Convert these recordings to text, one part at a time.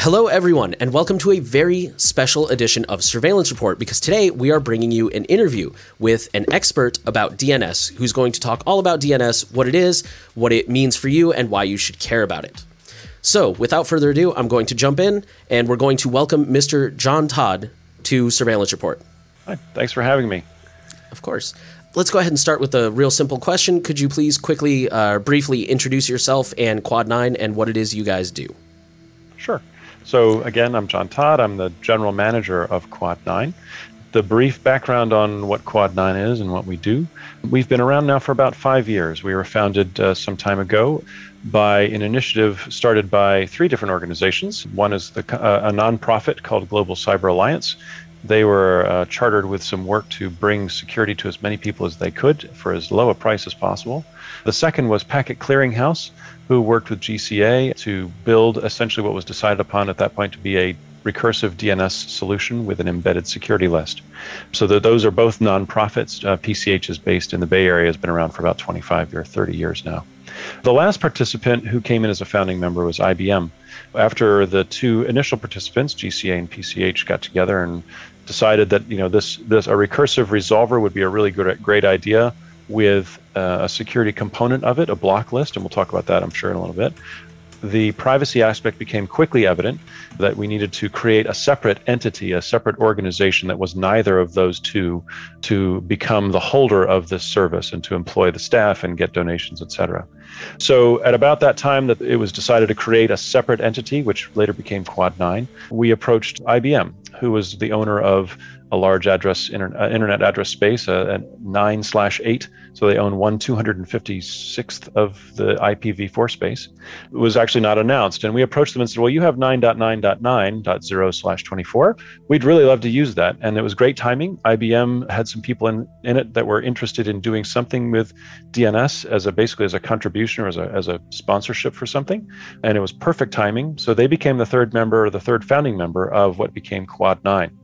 Hello, everyone, and welcome to a very special edition of Surveillance Report because today we are bringing you an interview with an expert about DNS who's going to talk all about DNS, what it is, what it means for you, and why you should care about it. So, without further ado, I'm going to jump in and we're going to welcome Mr. John Todd to Surveillance Report. Hi, thanks for having me. Of course. Let's go ahead and start with a real simple question. Could you please quickly, uh, briefly introduce yourself and Quad 9 and what it is you guys do? Sure. So, again, I'm John Todd. I'm the general manager of Quad 9. The brief background on what Quad 9 is and what we do. We've been around now for about five years. We were founded uh, some time ago by an initiative started by three different organizations. One is the, uh, a nonprofit called Global Cyber Alliance. They were uh, chartered with some work to bring security to as many people as they could for as low a price as possible. The second was Packet Clearinghouse, who worked with GCA to build essentially what was decided upon at that point to be a recursive DNS solution with an embedded security list. So the, those are both nonprofits. Uh, PCH is based in the Bay Area, has been around for about 25 or 30 years now. The last participant who came in as a founding member was IBM. After the two initial participants, GCA and PCH, got together and decided that you know this this a recursive resolver would be a really good great idea with uh, a security component of it, a block list, and we'll talk about that, I'm sure, in a little bit. The privacy aspect became quickly evident that we needed to create a separate entity, a separate organization that was neither of those two to become the holder of this service and to employ the staff and get donations, et cetera. So at about that time that it was decided to create a separate entity, which later became Quad 9, we approached IBM, who was the owner of a large address internet, uh, internet address space, uh, 9 slash 8. So they own one 256th of the IPv4 space. It was actually not announced. And we approached them and said, well, you have 9.9.9.0 slash 24. We'd really love to use that. And it was great timing. IBM had some people in, in it that were interested in doing something with DNS as a basically as a contribution or as a, as a sponsorship for something. And it was perfect timing. So they became the third member, the third founding member of what became Quad 9.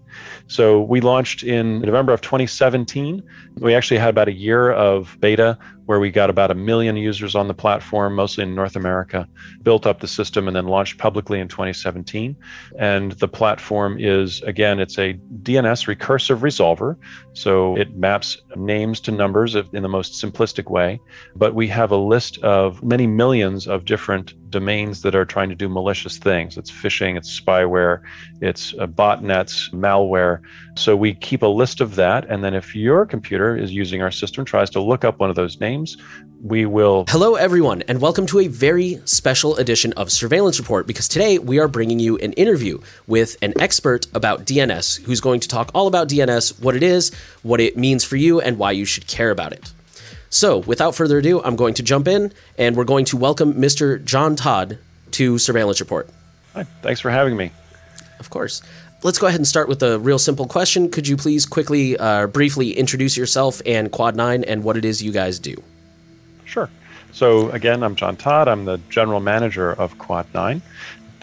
So we launched in November of 2017. We actually had about a year of beta where we got about a million users on the platform, mostly in North America, built up the system, and then launched publicly in 2017. And the platform is, again, it's a DNS recursive resolver. So it maps names to numbers in the most simplistic way. But we have a list of many millions of different domains that are trying to do malicious things. It's phishing, it's spyware, it's uh, botnets, malware. So we keep a list of that. And then if your computer is using our system, tries to look up one of those names, we will. Hello, everyone, and welcome to a very special edition of Surveillance Report because today we are bringing you an interview with an expert about DNS who's going to talk all about DNS, what it is, what it means for you, and why you should care about it. So, without further ado, I'm going to jump in and we're going to welcome Mr. John Todd to Surveillance Report. Hi, thanks for having me. Of course. Let's go ahead and start with a real simple question. Could you please quickly, uh, briefly introduce yourself and Quad 9 and what it is you guys do? Sure. So, again, I'm John Todd. I'm the general manager of Quad 9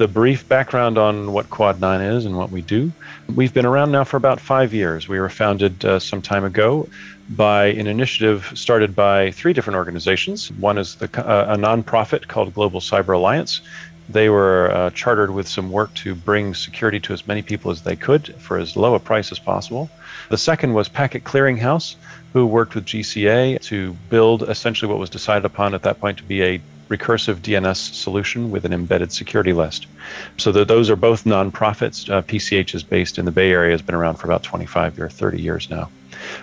the brief background on what Quad 9 is and what we do. We've been around now for about five years. We were founded uh, some time ago by an initiative started by three different organizations. One is the, uh, a nonprofit called Global Cyber Alliance. They were uh, chartered with some work to bring security to as many people as they could for as low a price as possible. The second was Packet Clearinghouse, who worked with GCA to build essentially what was decided upon at that point to be a recursive DNS solution with an embedded security list. So the, those are both nonprofits. Uh, PCH is based in the Bay Area, has been around for about 25 or 30 years now.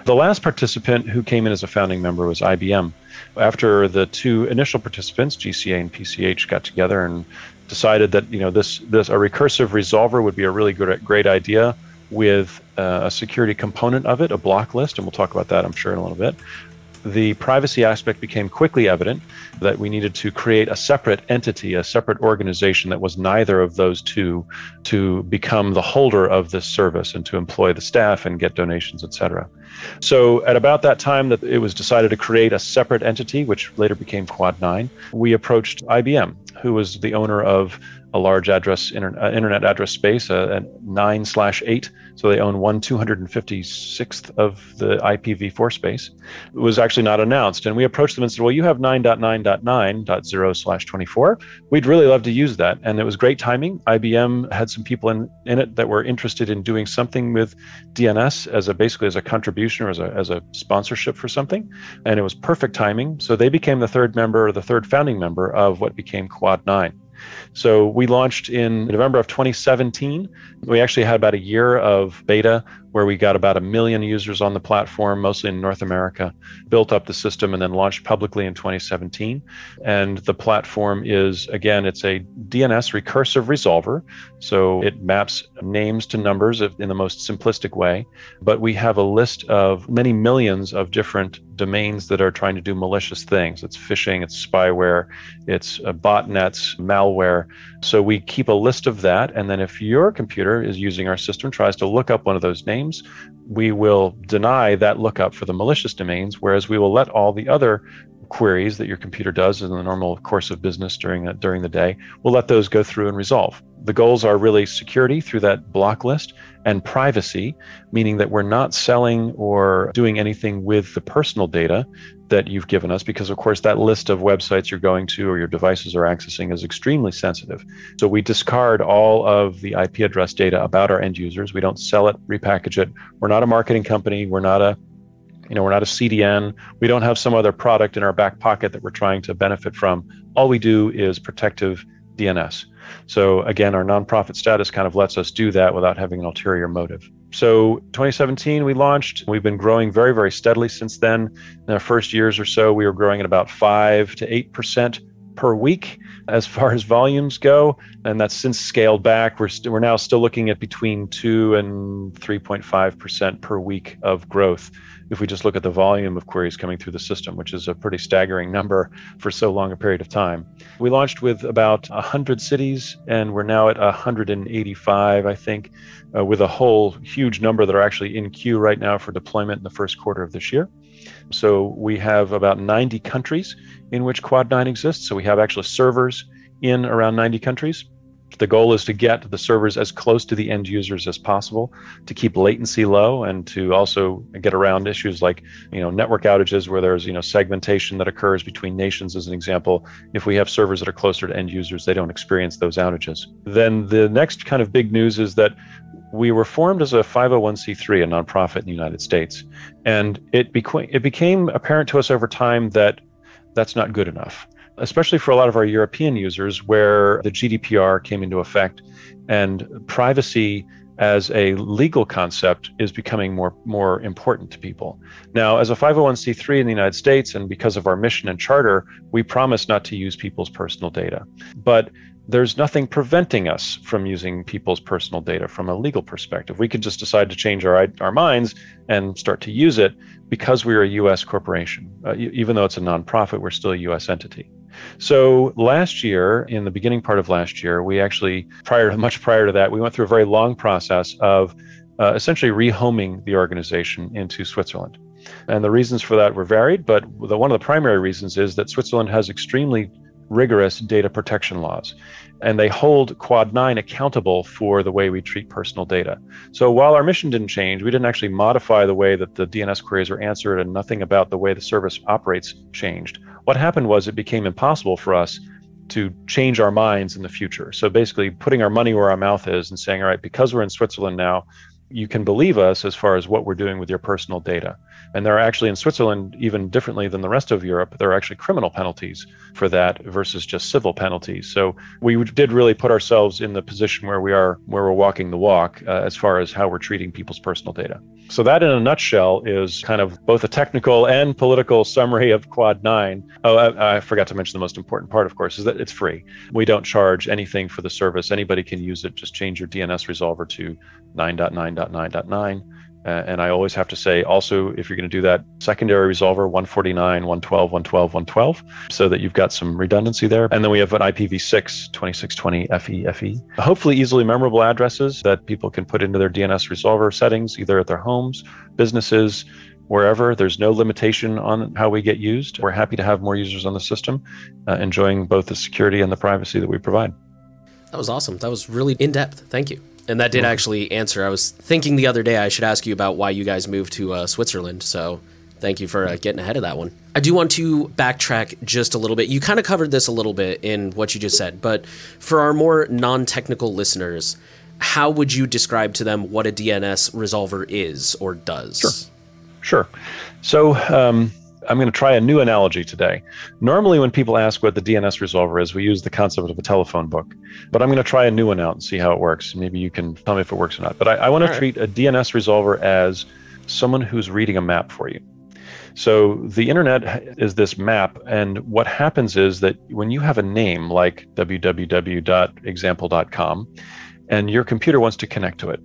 The last participant who came in as a founding member was IBM. After the two initial participants, GCA and PCH, got together and decided that you know this this a recursive resolver would be a really good great idea with uh, a security component of it, a block list, and we'll talk about that, I'm sure, in a little bit the privacy aspect became quickly evident that we needed to create a separate entity, a separate organization that was neither of those two to become the holder of this service and to employ the staff and get donations, et cetera. So at about that time that it was decided to create a separate entity, which later became Quad 9, we approached IBM, who was the owner of a large address inter- uh, internet address space, uh, 9 slash 8. So they own one 256th of the IPv4 space. It was actually not announced. And we approached them and said, well, you have 9.9.9.0 slash 24. We'd really love to use that. And it was great timing. IBM had some people in, in it that were interested in doing something with DNS as a basically as a contribution or as a, as a sponsorship for something. And it was perfect timing. So they became the third member, the third founding member of what became Quad 9. So we launched in November of 2017. We actually had about a year of beta where we got about a million users on the platform, mostly in North America, built up the system, and then launched publicly in 2017. And the platform is, again, it's a DNS recursive resolver. So it maps names to numbers in the most simplistic way. But we have a list of many millions of different domains that are trying to do malicious things. It's phishing, it's spyware, it's uh, botnets, malware. So we keep a list of that. And then if your computer is using our system, tries to look up one of those names, domains, we will deny that lookup for the malicious domains, whereas we will let all the other queries that your computer does in the normal course of business during during the day, we'll let those go through and resolve. The goals are really security through that block list and privacy, meaning that we're not selling or doing anything with the personal data that you've given us because, of course, that list of websites you're going to or your devices are accessing is extremely sensitive. So we discard all of the IP address data about our end users. We don't sell it, repackage it. We're not a marketing company. We're not a you know, we're not a CDN. We don't have some other product in our back pocket that we're trying to benefit from. All we do is protective DNS. So again, our nonprofit status kind of lets us do that without having an ulterior motive. So 2017 we launched. We've been growing very, very steadily since then. In our first years or so, we were growing at about five to eight percent per week as far as volumes go, and that's since scaled back. We're we st- we're now still looking at between two and 3.5 percent per week of growth if we just look at the volume of queries coming through the system, which is a pretty staggering number for so long a period of time. We launched with about 100 cities, and we're now at 185, I think, uh, with a whole huge number that are actually in queue right now for deployment in the first quarter of this year. So we have about 90 countries in which Quad 9 exists. So we have actually servers in around 90 countries. The goal is to get the servers as close to the end users as possible to keep latency low and to also get around issues like, you know, network outages where there's, you know, segmentation that occurs between nations as an example. If we have servers that are closer to end users, they don't experience those outages. Then the next kind of big news is that we were formed as a 501c3, a nonprofit in the United States. And it, beca- it became apparent to us over time that that's not good enough especially for a lot of our European users, where the GDPR came into effect and privacy as a legal concept is becoming more more important to people. Now, as a 501c3 in the United States and because of our mission and charter, we promise not to use people's personal data. But there's nothing preventing us from using people's personal data from a legal perspective. We could just decide to change our our minds and start to use it because we're a U.S. corporation. Uh, even though it's a nonprofit, we're still a U.S. entity. So last year, in the beginning part of last year, we actually, prior to much prior to that, we went through a very long process of uh, essentially rehoming the organization into Switzerland. And the reasons for that were varied, but the, one of the primary reasons is that Switzerland has extremely rigorous data protection laws. And they hold Quad 9 accountable for the way we treat personal data. So while our mission didn't change, we didn't actually modify the way that the DNS queries are answered, and nothing about the way the service operates changed. What happened was it became impossible for us to change our minds in the future. So basically, putting our money where our mouth is and saying, all right, because we're in Switzerland now, you can believe us as far as what we're doing with your personal data. And there are actually in Switzerland, even differently than the rest of Europe, there are actually criminal penalties for that versus just civil penalties. So we did really put ourselves in the position where we are, where we're walking the walk uh, as far as how we're treating people's personal data. So that, in a nutshell, is kind of both a technical and political summary of Quad 9. Oh, I, I forgot to mention the most important part, of course, is that it's free. We don't charge anything for the service. Anybody can use it. Just change your DNS resolver to 9.9.9.9. Uh, and I always have to say also, if you're going to do that, secondary resolver 149, 112, 112, 112, so that you've got some redundancy there. And then we have an IPv6 2620 FE Hopefully, easily memorable addresses that people can put into their DNS resolver settings, either at their homes, businesses, wherever. There's no limitation on how we get used. We're happy to have more users on the system, uh, enjoying both the security and the privacy that we provide. That was awesome. That was really in depth. Thank you. And that did actually answer. I was thinking the other day I should ask you about why you guys moved to uh, Switzerland. So thank you for uh, getting ahead of that one. I do want to backtrack just a little bit. You kind of covered this a little bit in what you just said, but for our more non technical listeners, how would you describe to them what a DNS resolver is or does? Sure. Sure. So, um, I'm going to try a new analogy today. Normally, when people ask what the DNS resolver is, we use the concept of a telephone book. But I'm going to try a new one out and see how it works. Maybe you can tell me if it works or not. But I, I want to treat a DNS resolver as someone who's reading a map for you. So the internet is this map, and what happens is that when you have a name like www.example.com, and your computer wants to connect to it,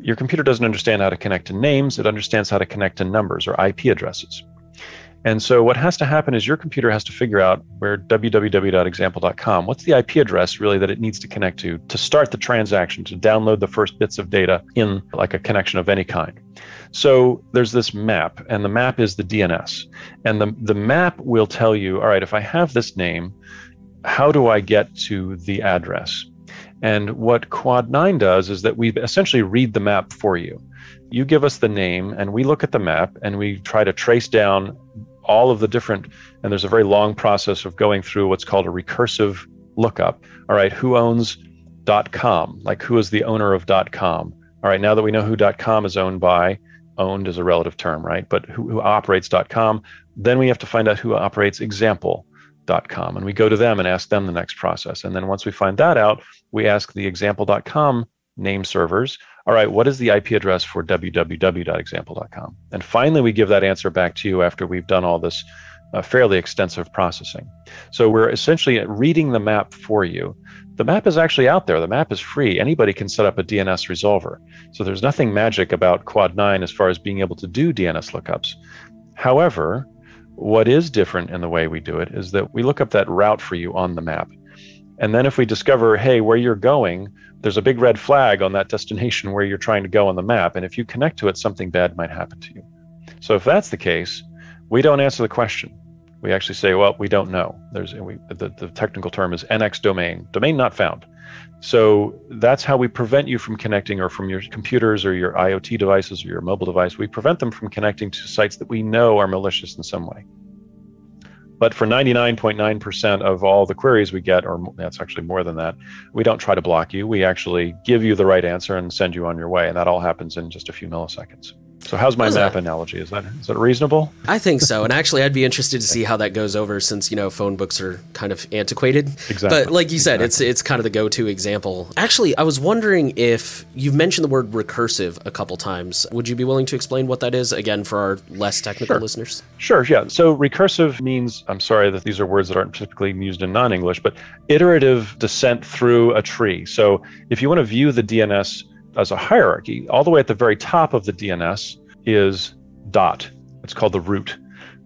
your computer doesn't understand how to connect to names, it understands how to connect to numbers or IP addresses. And so what has to happen is your computer has to figure out where www.example.com, what's the IP address really that it needs to connect to to start the transaction, to download the first bits of data in like a connection of any kind. So there's this map, and the map is the DNS. And the, the map will tell you, all right, if I have this name, how do I get to the address? And what Quad 9 does is that we essentially read the map for you. You give us the name, and we look at the map and we try to trace down all of the different, and there's a very long process of going through what's called a recursive lookup. All right, who owns .com? Like who is the owner of .com? All right, now that we know who .com is owned by, owned is a relative term, right? But who, who operates .com, then we have to find out who operates example.com, and we go to them and ask them the next process. And then once we find that out, we ask the example.com name servers, all right, what is the IP address for www.example.com? And finally, we give that answer back to you after we've done all this uh, fairly extensive processing. So we're essentially reading the map for you. The map is actually out there. The map is free. Anybody can set up a DNS resolver. So there's nothing magic about Quad 9 as far as being able to do DNS lookups. However, what is different in the way we do it is that we look up that route for you on the map. And then if we discover, hey, where you're going, there's a big red flag on that destination where you're trying to go on the map. And if you connect to it, something bad might happen to you. So if that's the case, we don't answer the question. We actually say, well, we don't know. There's we, the, the technical term is NX domain, domain not found. So that's how we prevent you from connecting or from your computers or your IoT devices or your mobile device. We prevent them from connecting to sites that we know are malicious in some way. But for 99.9% of all the queries we get, or that's actually more than that, we don't try to block you. We actually give you the right answer and send you on your way. And that all happens in just a few milliseconds. So how's my how's map that? analogy? Is that is that reasonable? I think so. And actually, I'd be interested to see how that goes over since you know phone books are kind of antiquated. Exactly. But like you said, exactly. it's it's kind of the go-to example. Actually, I was wondering if you've mentioned the word recursive a couple times. Would you be willing to explain what that is again for our less technical sure. listeners? Sure. Yeah. So recursive means I'm sorry that these are words that aren't typically used in non-English, but iterative descent through a tree. So if you want to view the DNS as a hierarchy, all the way at the very top of the DNS is dot. It's called the root.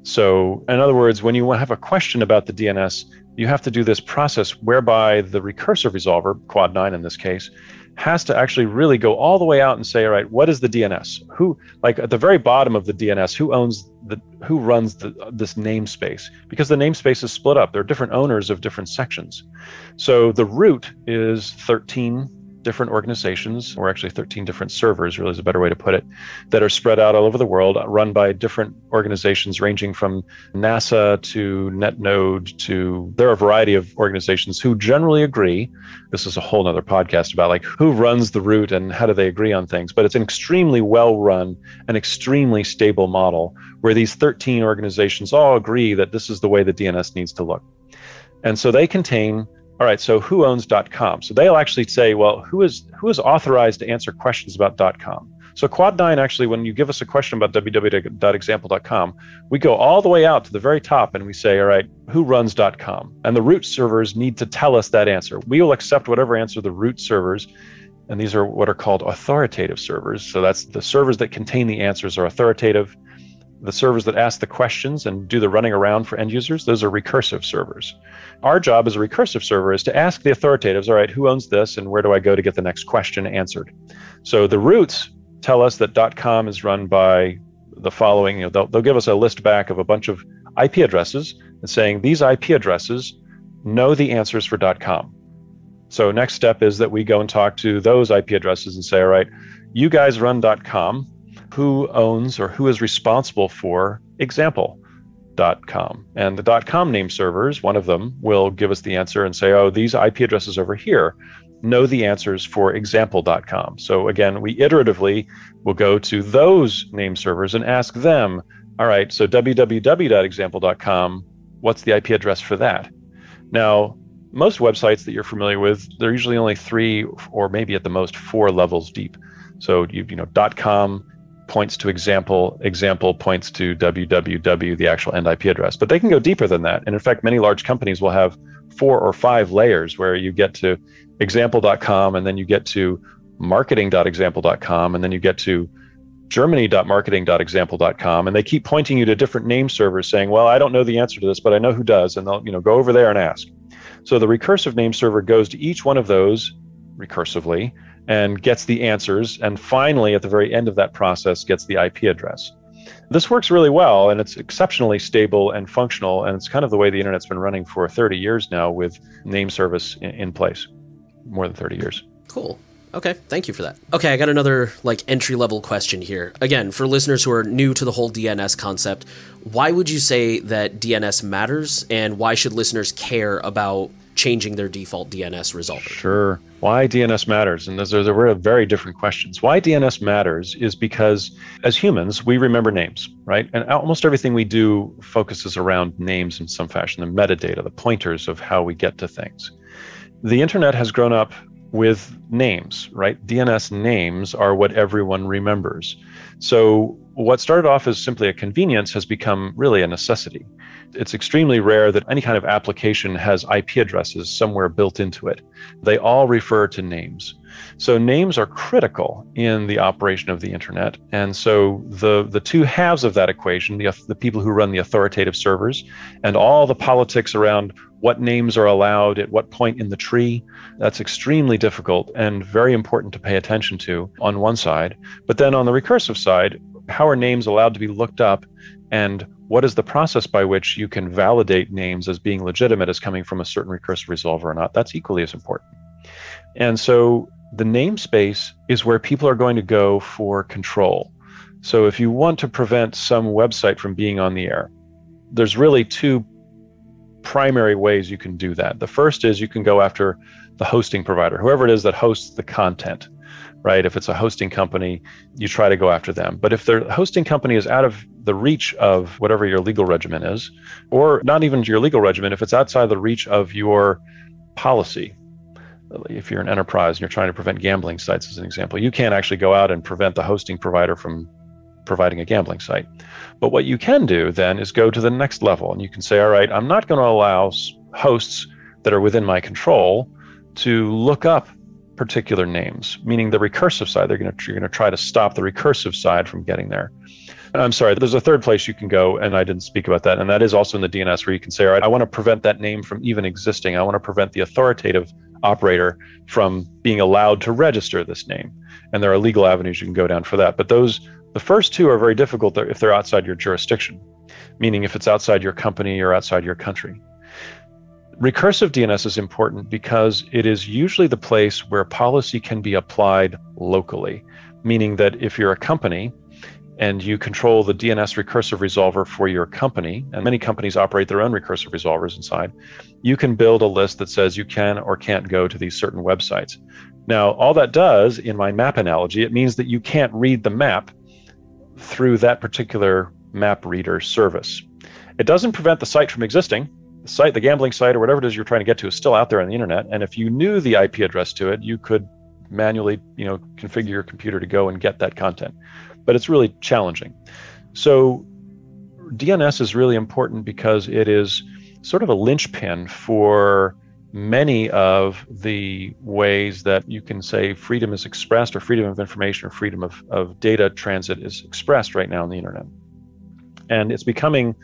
So, in other words, when you have a question about the DNS, you have to do this process whereby the recursive resolver, Quad 9 in this case, has to actually really go all the way out and say, all right, what is the DNS? Who, like at the very bottom of the DNS, who owns the, who runs the, this namespace? Because the namespace is split up. There are different owners of different sections. So the root is 13 different organizations, or actually 13 different servers, really is a better way to put it, that are spread out all over the world, run by different organizations ranging from NASA to Netnod to there are a variety of organizations who generally agree. This is a whole other podcast about like who runs the root and how do they agree on things, but it's an extremely well run, and extremely stable model where these 13 organizations all agree that this is the way the DNS needs to look. And so they contain all right, so who owns .com? So they'll actually say, well, who is who is authorized to answer questions about .com? So Quad 9 actually, when you give us a question about www.example.com, we go all the way out to the very top and we say, all right, who runs .com? And the root servers need to tell us that answer. We will accept whatever answer the root servers, and these are what are called authoritative servers. So that's the servers that contain the answers are authoritative the servers that ask the questions and do the running around for end users, those are recursive servers. Our job as a recursive server is to ask the authoritatives, all right, who owns this and where do I go to get the next question answered? So the roots tell us that .com is run by the following, you know, they'll, they'll give us a list back of a bunch of IP addresses and saying these IP addresses know the answers for .com. So next step is that we go and talk to those IP addresses and say, all right, you guys run .com. Who owns or who is responsible for example.com? And the .com name servers, one of them will give us the answer and say, oh, these IP addresses over here know the answers for example.com. So again, we iteratively will go to those name servers and ask them, all right, so www.example.com, what's the IP address for that? Now, most websites that you're familiar with, they're usually only three or maybe at the most four levels deep. So you you know .com points to example, example points to www, the actual end IP address. But they can go deeper than that. And in fact, many large companies will have four or five layers where you get to example.com and then you get to marketing.example.com and then you get to germany.marketing.example.com and they keep pointing you to different name servers saying well i don't know the answer to this but i know who does and they'll you know go over there and ask so the recursive name server goes to each one of those recursively and gets the answers and finally at the very end of that process gets the ip address this works really well and it's exceptionally stable and functional and it's kind of the way the internet's been running for 30 years now with name service in, in place more than 30 years. Cool. Okay, thank you for that. Okay, I got another like entry level question here. Again, for listeners who are new to the whole DNS concept, why would you say that DNS matters and why should listeners care about changing their default DNS resolver? Sure. Why DNS matters, and those are, very different questions. Why DNS matters is because as humans, we remember names, right? And almost everything we do focuses around names in some fashion, the metadata, the pointers of how we get to things the internet has grown up with names, right? DNS names are what everyone remembers. So, what started off as simply a convenience has become really a necessity. It's extremely rare that any kind of application has IP addresses somewhere built into it. They all refer to names. So, names are critical in the operation of the internet. And so, the, the two halves of that equation the, the people who run the authoritative servers and all the politics around what names are allowed at what point in the tree. That's extremely difficult and very important to pay attention to on one side. But then on the recursive side, how are names allowed to be looked up and what is the process by which you can validate names as being legitimate as coming from a certain recursive resolver or not? That's equally as important. And so the namespace is where people are going to go for control. So if you want to prevent some website from being on the air, there's really two primary ways you can do that. The first is you can go after the hosting provider, whoever it is that hosts the content, right? If it's a hosting company, you try to go after them. But if their hosting company is out of the reach of whatever your legal regimen is, or not even your legal regimen, if it's outside the reach of your policy, if you're an enterprise and you're trying to prevent gambling sites, as an example, you can't actually go out and prevent the hosting provider from providing a gambling site. But what you can do then is go to the next level and you can say, all right, I'm not going to allow hosts that are within my control to look up particular names, meaning the recursive side. They're going to, you're going to try to stop the recursive side from getting there. I'm sorry, there's a third place you can go, and I didn't speak about that. And that is also in the DNS where you can say, all right, I want to prevent that name from even existing. I want to prevent the authoritative operator from being allowed to register this name. And there are legal avenues you can go down for that. But those the first two are very difficult if they're outside your jurisdiction, meaning if it's outside your company or outside your country. Recursive DNS is important because it is usually the place where policy can be applied locally, meaning that if you're a company and you control the DNS recursive resolver for your company, and many companies operate their own recursive resolvers inside, you can build a list that says you can or can't go to these certain websites. Now, all that does, in my map analogy, it means that you can't read the map through that particular map reader service. It doesn't prevent the site from existing. The site, the gambling site, or whatever it is you're trying to get to, is still out there on the internet. And if you knew the IP address to it, you could manually, you know, configure your computer to go and get that content. But it's really challenging. So DNS is really important because it is sort of a linchpin for many of the ways that you can say freedom is expressed or freedom of information or freedom of, of data transit is expressed right now on the internet. And it's becoming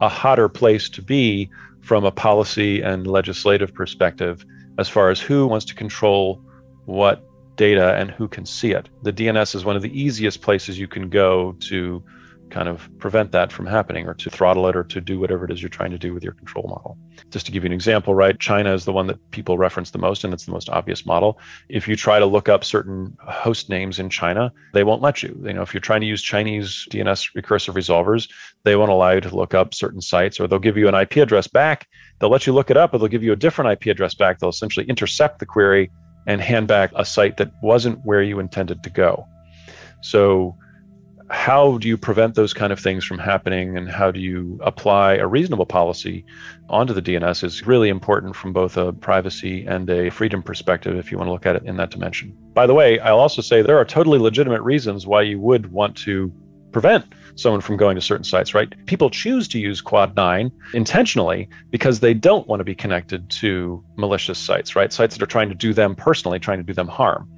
a hotter place to be from a policy and legislative perspective as far as who wants to control what data and who can see it. The DNS is one of the easiest places you can go to kind of prevent that from happening or to throttle it or to do whatever it is you're trying to do with your control model. Just to give you an example, right? China is the one that people reference the most and it's the most obvious model. If you try to look up certain host names in China, they won't let you. You know, if you're trying to use Chinese DNS recursive resolvers, they won't allow you to look up certain sites or they'll give you an IP address back. They'll let you look it up, but they'll give you a different IP address back. They'll essentially intercept the query and hand back a site that wasn't where you intended to go. So how do you prevent those kind of things from happening and how do you apply a reasonable policy onto the DNS is really important from both a privacy and a freedom perspective if you want to look at it in that dimension. By the way, I'll also say there are totally legitimate reasons why you would want to prevent someone from going to certain sites, right? People choose to use Quad 9 intentionally because they don't want to be connected to malicious sites, right? Sites that are trying to do them personally, trying to do them harm.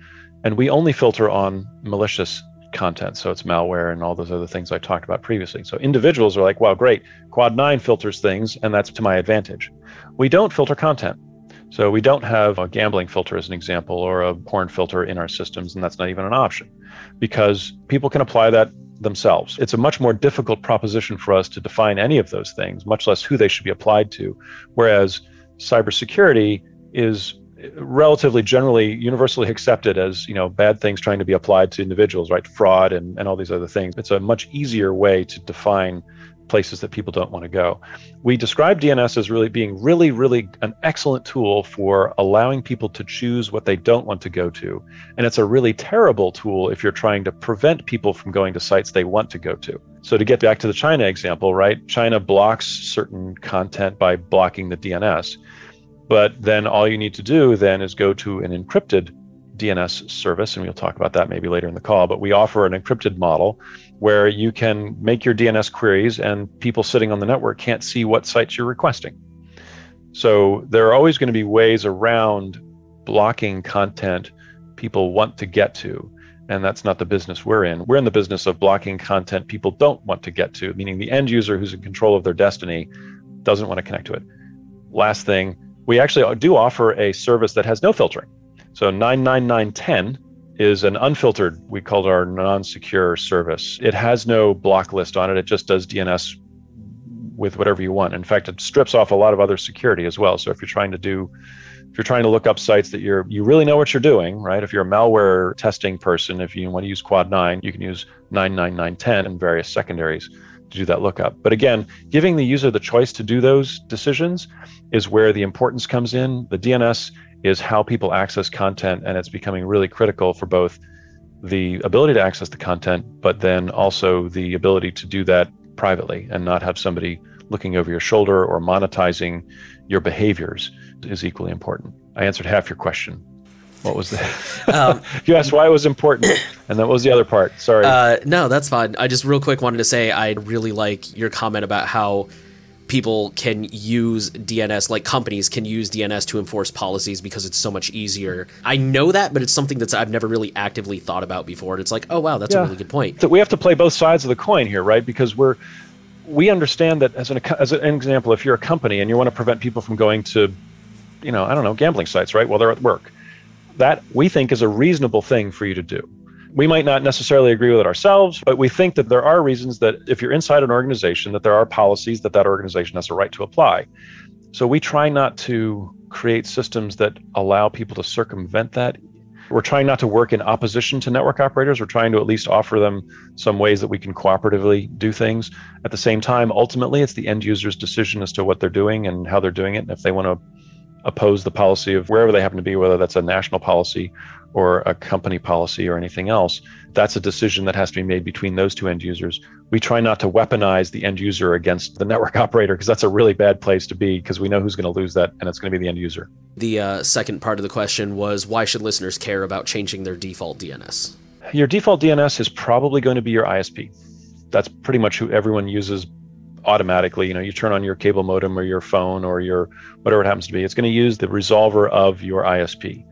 And we only filter on malicious content. So it's malware and all those other things I talked about previously. So individuals are like, wow, great. Quad 9 filters things, and that's to my advantage. We don't filter content. So we don't have a gambling filter as an example or a porn filter in our systems, and that's not even an option because people can apply that themselves. It's a much more difficult proposition for us to define any of those things, much less who they should be applied to. Whereas cybersecurity is relatively generally universally accepted as you know bad things trying to be applied to individuals right fraud and, and all these other things it's a much easier way to define places that people don't want to go. We describe dns as really being really really an excellent tool for allowing people to choose what they don't want to go to. And it's a really terrible tool if you're trying to prevent people from going to sites they want to go to. So to get back to the china example right china blocks certain content by blocking the dns but then all you need to do then is go to an encrypted DNS service, and we'll talk about that maybe later in the call. But we offer an encrypted model where you can make your DNS queries, and people sitting on the network can't see what sites you're requesting. So there are always going to be ways around blocking content people want to get to. And that's not the business we're in. We're in the business of blocking content people don't want to get to, meaning the end user who's in control of their destiny doesn't want to connect to it. Last thing, we actually do offer a service that has no filtering. So 99910 is an unfiltered, we call it our non secure service. It has no block list on it, it just does DNS with whatever you want. In fact, it strips off a lot of other security as well. So if you're trying to do if you're trying to look up sites that you're you really know what you're doing, right? If you're a malware testing person, if you want to use Quad 9, you can use 99910 and various secondaries to do that lookup. But again, giving the user the choice to do those decisions is where the importance comes in. The DNS is how people access content, and it's becoming really critical for both the ability to access the content, but then also the ability to do that privately and not have somebody looking over your shoulder or monetizing your behaviors is equally important. I answered half your question. What was that? Um, you asked why it was important, and that was the other part. Sorry. Uh, no, that's fine. I just real quick wanted to say I really like your comment about how people can use DNS, like companies can use DNS to enforce policies because it's so much easier. I know that, but it's something that's I've never really actively thought about before. And it's like, oh wow, that's yeah. a really good point. So we have to play both sides of the coin here, right? Because we're we understand that as an as an example, if you're a company and you want to prevent people from going to, you know, I don't know, gambling sites, right? While they're at work that we think is a reasonable thing for you to do. We might not necessarily agree with it ourselves, but we think that there are reasons that if you're inside an organization, that there are policies that that organization has a right to apply. So we try not to create systems that allow people to circumvent that. We're trying not to work in opposition to network operators. We're trying to at least offer them some ways that we can cooperatively do things. At the same time, ultimately, it's the end user's decision as to what they're doing and how they're doing it. And if they want to oppose the policy of wherever they happen to be, whether that's a national policy or a company policy or anything else. That's a decision that has to be made between those two end users. We try not to weaponize the end user against the network operator because that's a really bad place to be because we know who's going to lose that and it's going to be the end user. The uh, second part of the question was why should listeners care about changing their default DNS? Your default DNS is probably going to be your ISP. That's pretty much who everyone uses automatically. You know, you turn on your cable modem or your phone or your whatever it happens to be. It's going to use the resolver of your ISP.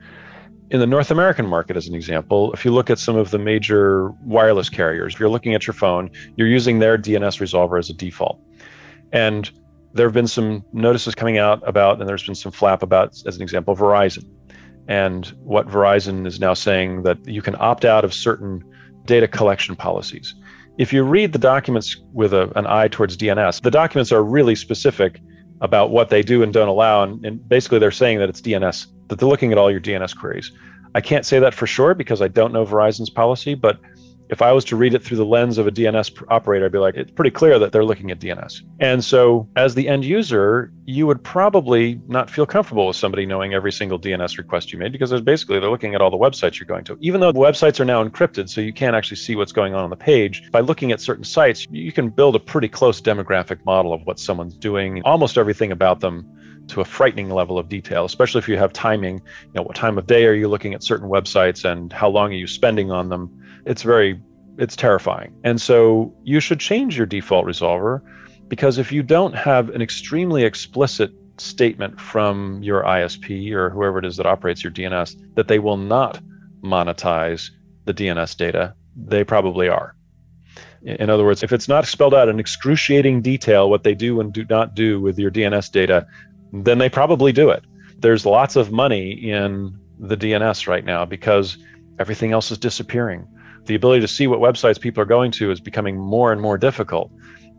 In the North American market, as an example, if you look at some of the major wireless carriers, if you're looking at your phone, you're using their DNS resolver as a default. And there have been some notices coming out about, and there's been some flap about, as an example, Verizon. And what Verizon is now saying that you can opt out of certain data collection policies if you read the documents with a, an eye towards DNS, the documents are really specific about what they do and don't allow. And, and, basically, they're saying that it's DNS, that they're looking at all your DNS queries. I can't say that for sure because I don't know Verizon's policy, but if I was to read it through the lens of a DNS operator, I'd be like, it's pretty clear that they're looking at DNS. And so, as the end user, you would probably not feel comfortable with somebody knowing every single DNS request you made because there's basically they're looking at all the websites you're going to. Even though the websites are now encrypted, so you can't actually see what's going on on the page, by looking at certain sites, you can build a pretty close demographic model of what someone's doing, almost everything about them to a frightening level of detail, especially if you have timing. You know, what time of day are you looking at certain websites and how long are you spending on them? It's very it's terrifying. And so you should change your default resolver because if you don't have an extremely explicit statement from your ISP or whoever it is that operates your DNS that they will not monetize the DNS data, they probably are. In other words, if it's not spelled out in excruciating detail what they do and do not do with your DNS data, then they probably do it. There's lots of money in the DNS right now because everything else is disappearing the ability to see what websites people are going to is becoming more and more difficult.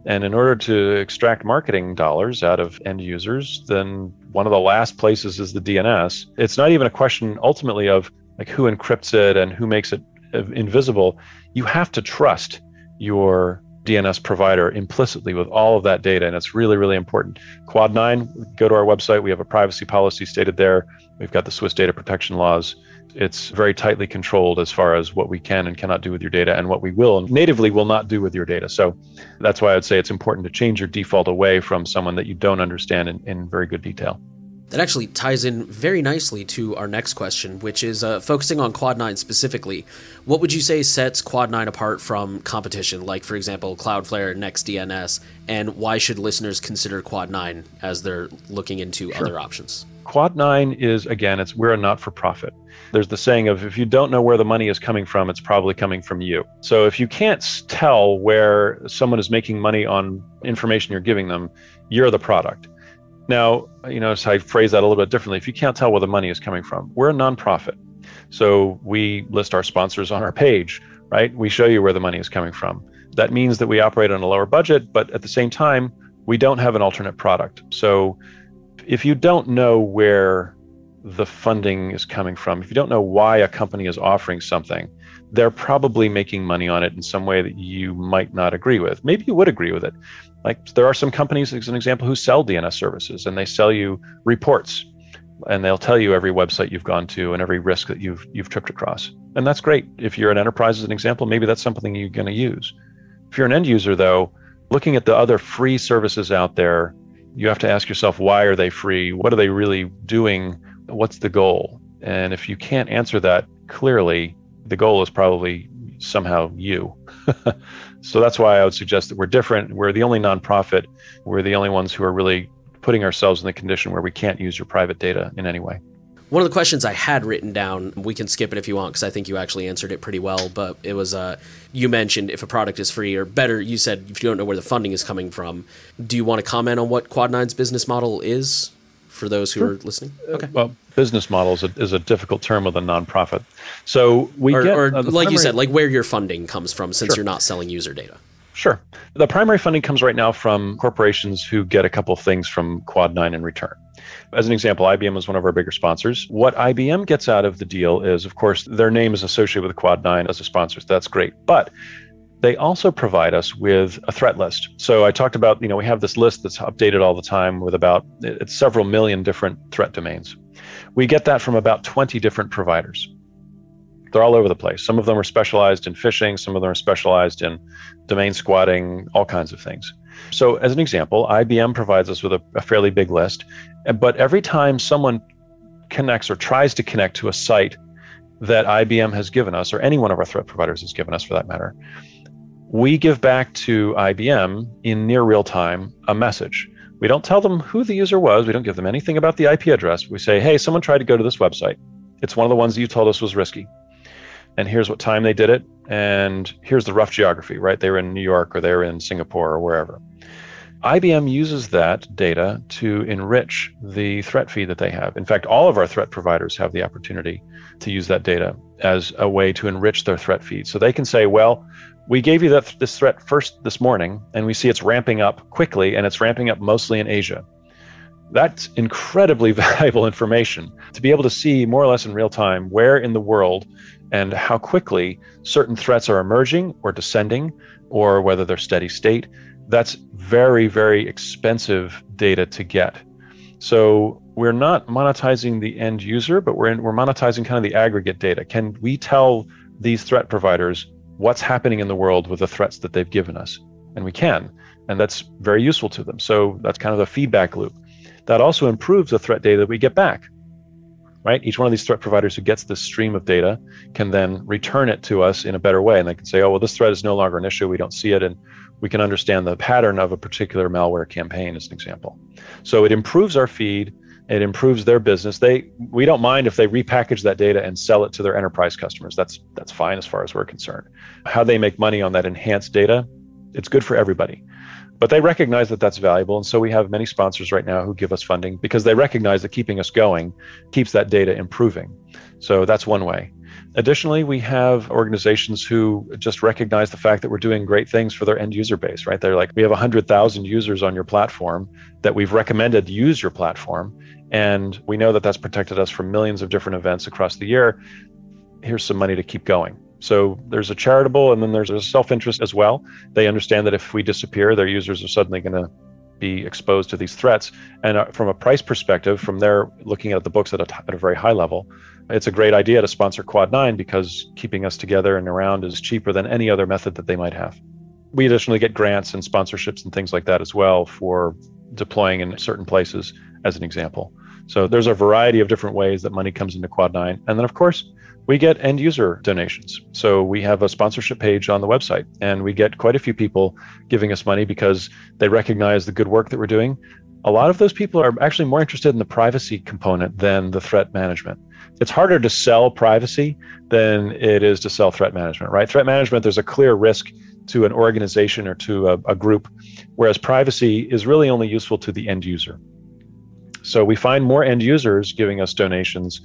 And in order to extract marketing dollars out of end users, then one of the last places is the DNS. It's not even a question ultimately of like who encrypts it and who makes it uh, invisible. You have to trust your DNS provider implicitly with all of that data. And it's really, really important. Quad 9, go to our website. We have a privacy policy stated there. We've got the Swiss data protection laws. It's very tightly controlled as far as what we can and cannot do with your data and what we will and natively will not do with your data. So that's why I'd say it's important to change your default away from someone that you don't understand in, in very good detail. That actually ties in very nicely to our next question, which is uh, focusing on Quad 9 specifically. What would you say sets Quad 9 apart from competition, like, for example, Cloudflare, NextDNS, and why should listeners consider Quad 9 as they're looking into sure. other options? Quad 9 is, again, it's we're a not for profit. There's the saying of if you don't know where the money is coming from, it's probably coming from you. So if you can't tell where someone is making money on information you're giving them, you're the product. Now, you know, so I phrase that a little bit differently. If you can't tell where the money is coming from, we're a nonprofit. So we list our sponsors on our page, right? We show you where the money is coming from. That means that we operate on a lower budget, but at the same time, we don't have an alternate product. So if you don't know where the funding is coming from, if you don't know why a company is offering something, they're probably making money on it in some way that you might not agree with. Maybe you would agree with it. Like there are some companies, as an example, who sell DNS services and they sell you reports and they'll tell you every website you've gone to and every risk that you've you've tripped across. And that's great. If you're an enterprise as an example, maybe that's something you're going to use. If you're an end user though, looking at the other free services out there, you have to ask yourself why are they free? What are they really doing? What's the goal? And if you can't answer that clearly, the goal is probably somehow you. so that's why I would suggest that we're different. We're the only nonprofit. We're the only ones who are really putting ourselves in the condition where we can't use your private data in any way. One of the questions I had written down, we can skip it if you want because I think you actually answered it pretty well. But it was uh, you mentioned if a product is free, or better, you said if you don't know where the funding is coming from. Do you want to comment on what Quad Nine's business model is for those who sure. are listening? Okay. Well, business model is a, is a difficult term with a nonprofit. So we or, get, or uh, like primary... you said, like where your funding comes from, since sure. you're not selling user data. Sure. The primary funding comes right now from corporations who get a couple of things from Quad 9 in return. As an example, IBM is one of our bigger sponsors. What IBM gets out of the deal is, of course, their name is associated with Quad 9 as a sponsor. So that's great. But they also provide us with a threat list. So I talked about, you know, we have this list that's updated all the time with about it's several million different threat domains. We get that from about 20 different providers. They're all over the place. Some of them are specialized in phishing, some of them are specialized in domain squatting, all kinds of things. So, as an example, IBM provides us with a, a fairly big list, but every time someone connects or tries to connect to a site that IBM has given us, or any one of our threat providers has given us for that matter, we give back to IBM in near real time a message. We don't tell them who the user was, we don't give them anything about the IP address. We say, hey, someone tried to go to this website. It's one of the ones that you told us was risky and here's what time they did it, and here's the rough geography, right? They were in New York or they were in Singapore or wherever. IBM uses that data to enrich the threat feed that they have. In fact, all of our threat providers have the opportunity to use that data as a way to enrich their threat feed. So they can say, well, we gave you that, this threat first this morning, and we see it's ramping up quickly, and it's ramping up mostly in Asia. That's incredibly valuable information to be able to see more or less in real time where in the world and how quickly certain threats are emerging or descending, or whether they're steady state. That's very, very expensive data to get. So we're not monetizing the end user, but we're in, we're monetizing kind of the aggregate data. Can we tell these threat providers what's happening in the world with the threats that they've given us. And we can. And that's very useful to them. So that's kind of the feedback loop. That also improves the threat data that we get back. Right? Each one of these threat providers who gets this stream of data can then return it to us in a better way. And they can say, oh, well, this threat is no longer an issue. We don't see it. And we can understand the pattern of a particular malware campaign, as an example. So it improves our feed it improves their business. They we don't mind if they repackage that data and sell it to their enterprise customers. That's that's fine as far as we're concerned. How they make money on that enhanced data, it's good for everybody. But they recognize that that's valuable, and so we have many sponsors right now who give us funding because they recognize that keeping us going keeps that data improving. So that's one way. Additionally, we have organizations who just recognize the fact that we're doing great things for their end user base, right? They're like, we have 100,000 users on your platform that we've recommended use your platform. And we know that that's protected us from millions of different events across the year. Here's some money to keep going. So there's a charitable and then there's a self interest as well. They understand that if we disappear, their users are suddenly going to be exposed to these threats. And uh, from a price perspective, from their looking at the books at a, at a very high level, it's a great idea to sponsor Quad 9 because keeping us together and around is cheaper than any other method that they might have. We additionally get grants and sponsorships and things like that as well for deploying in certain places, as an example. So there's a variety of different ways that money comes into Quad 9. And then, of course, we get end user donations. So we have a sponsorship page on the website, and we get quite a few people giving us money because they recognize the good work that we're doing. A lot of those people are actually more interested in the privacy component than the threat management. It's harder to sell privacy than it is to sell threat management, right? Threat management, there's a clear risk to an organization or to a, a group, whereas privacy is really only useful to the end user. So we find more end users giving us donations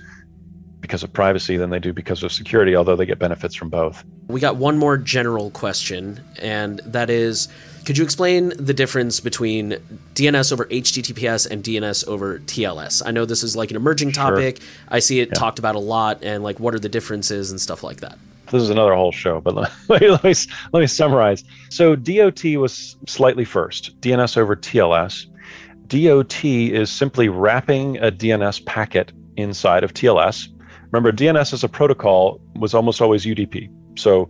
because of privacy than they do because of security, although they get benefits from both. We got one more general question, and that is could you explain the difference between DNS over HTTPS and DNS over TLS? I know this is like an emerging topic. Sure. I see it yeah. talked about a lot, and like what are the differences and stuff like that. This is another whole show, but let me, let me, let me summarize. So DOT was slightly first, DNS over TLS. DOT is simply wrapping a DNS packet inside of TLS. Remember, DNS as a protocol was almost always UDP, so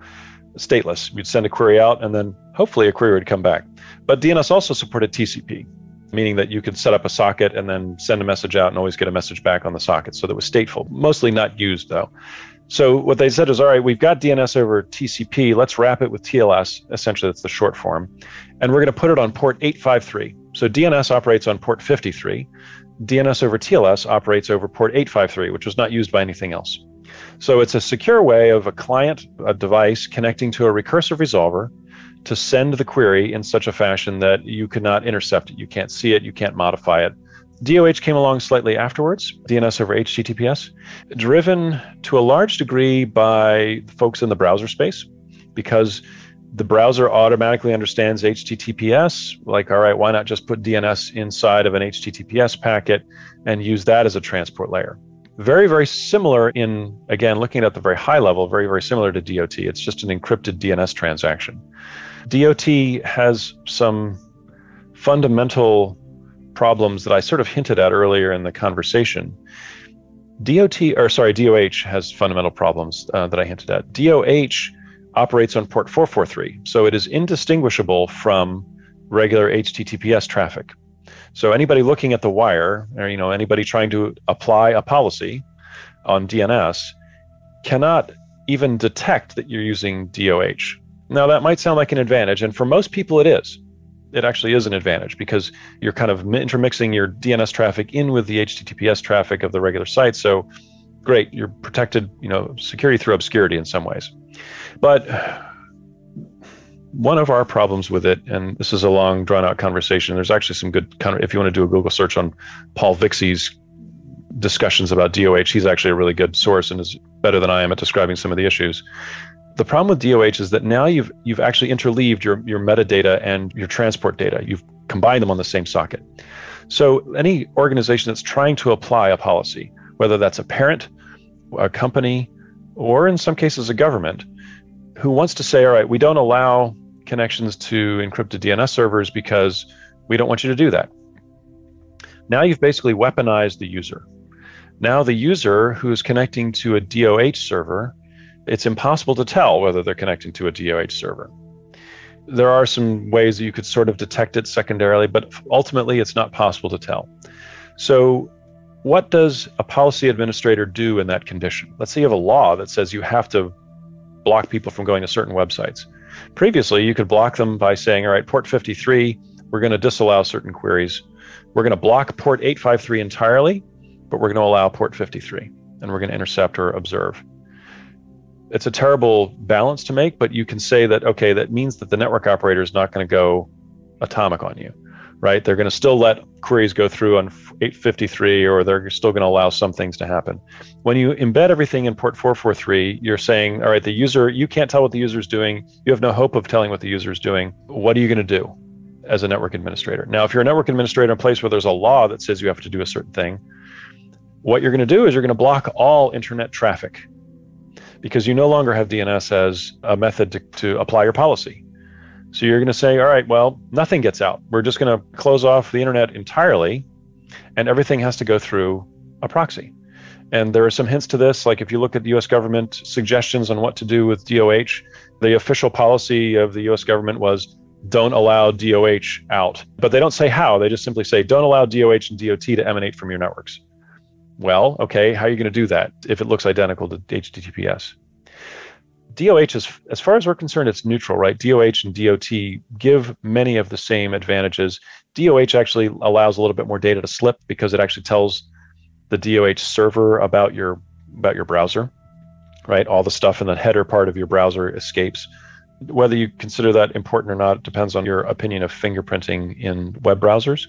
stateless. You'd send a query out, and then hopefully a query would come back. But DNS also supported TCP, meaning that you could set up a socket and then send a message out and always get a message back on the socket. So that was stateful, mostly not used though. So what they said is, all right, we've got DNS over TCP. Let's wrap it with TLS. Essentially, that's the short form, and we're going to put it on port 853. So DNS operates on port 53. DNS over TLS operates over port 853, which was not used by anything else. So it's a secure way of a client, a device connecting to a recursive resolver to send the query in such a fashion that you cannot intercept it. You can't see it. You can't modify it. DOH came along slightly afterwards, DNS over HTTPS, driven to a large degree by folks in the browser space because the browser automatically understands HTTPS. Like, all right, why not just put DNS inside of an HTTPS packet and use that as a transport layer? Very, very similar in, again, looking at the very high level, very, very similar to DOT. It's just an encrypted DNS transaction. DOT has some fundamental problems that I sort of hinted at earlier in the conversation. DOT, or sorry, DOH has fundamental problems uh, that I hinted at. DOH operates on port 443, so it is indistinguishable from regular HTTPS traffic. So anybody looking at the wire, or you know anybody trying to apply a policy on DNS, cannot even detect that you're using DOH. Now that might sound like an advantage, and for most people it is. It actually is an advantage because you're kind of intermixing your DNS traffic in with the HTTPS traffic of the regular site. So great, you're protected, you know, security through obscurity in some ways. But one of our problems with it, and this is a long, drawn out conversation, there's actually some good, kind of if you want to do a Google search on Paul Vixie's discussions about DOH, he's actually a really good source and is better than I am at describing some of the issues. The problem with DOH is that now you've you've actually interleaved your, your metadata and your transport data. You've combined them on the same socket. So any organization that's trying to apply a policy, whether that's a parent, a company, or in some cases a government, who wants to say, all right, we don't allow connections to encrypted DNS servers because we don't want you to do that. Now you've basically weaponized the user. Now the user who is connecting to a DOH server, it's impossible to tell whether they're connecting to a DOH server. There are some ways that you could sort of detect it secondarily, but ultimately it's not possible to tell. So what does a policy administrator do in that condition? Let's say you have a law that says you have to block people from going to certain websites. Previously, you could block them by saying, all right, port 53, we're going to disallow certain queries. We're going to block port 853 entirely, but we're going to allow port 53, and we're going to intercept or observe. It's a terrible balance to make, but you can say that, okay, that means that the network operator is not going to go atomic on you right? They're going to still let queries go through on 853, or they're still going to allow some things to happen. When you embed everything in port 443, you're saying, all right, the user, you can't tell what the user is doing. You have no hope of telling what the user is doing. What are you going to do as a network administrator? Now, if you're a network administrator in a place where there's a law that says you have to do a certain thing, what you're going to do is you're going to block all internet traffic because you no longer have DNS as a method to, to apply your policy so you're going to say, all right, well, nothing gets out. We're just going to close off the internet entirely, and everything has to go through a proxy. And there are some hints to this, like if you look at the US government suggestions on what to do with DOH, the official policy of the US government was don't allow DOH out. But they don't say how, they just simply say don't allow DOH and DOT to emanate from your networks. Well, okay, how are you going to do that if it looks identical to HTTPS? DOH is, as far as we're concerned, it's neutral, right? DOH and DOT give many of the same advantages. DOH actually allows a little bit more data to slip because it actually tells the DOH server about your about your browser, right? All the stuff in the header part of your browser escapes. Whether you consider that important or not depends on your opinion of fingerprinting in web browsers.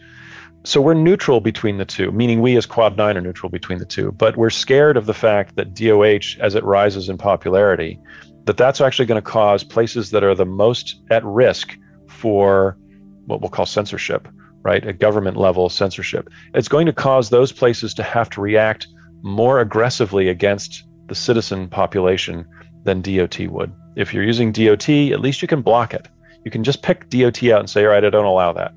So we're neutral between the two, meaning we as Quad 9 are neutral between the two, but we're scared of the fact that DOH, as it rises in popularity, that that's actually going to cause places that are the most at risk for what we'll call censorship, right? A government level censorship. It's going to cause those places to have to react more aggressively against the citizen population than DOT would. If you're using DOT, at least you can block it. You can just pick DOT out and say, all right, I don't allow that.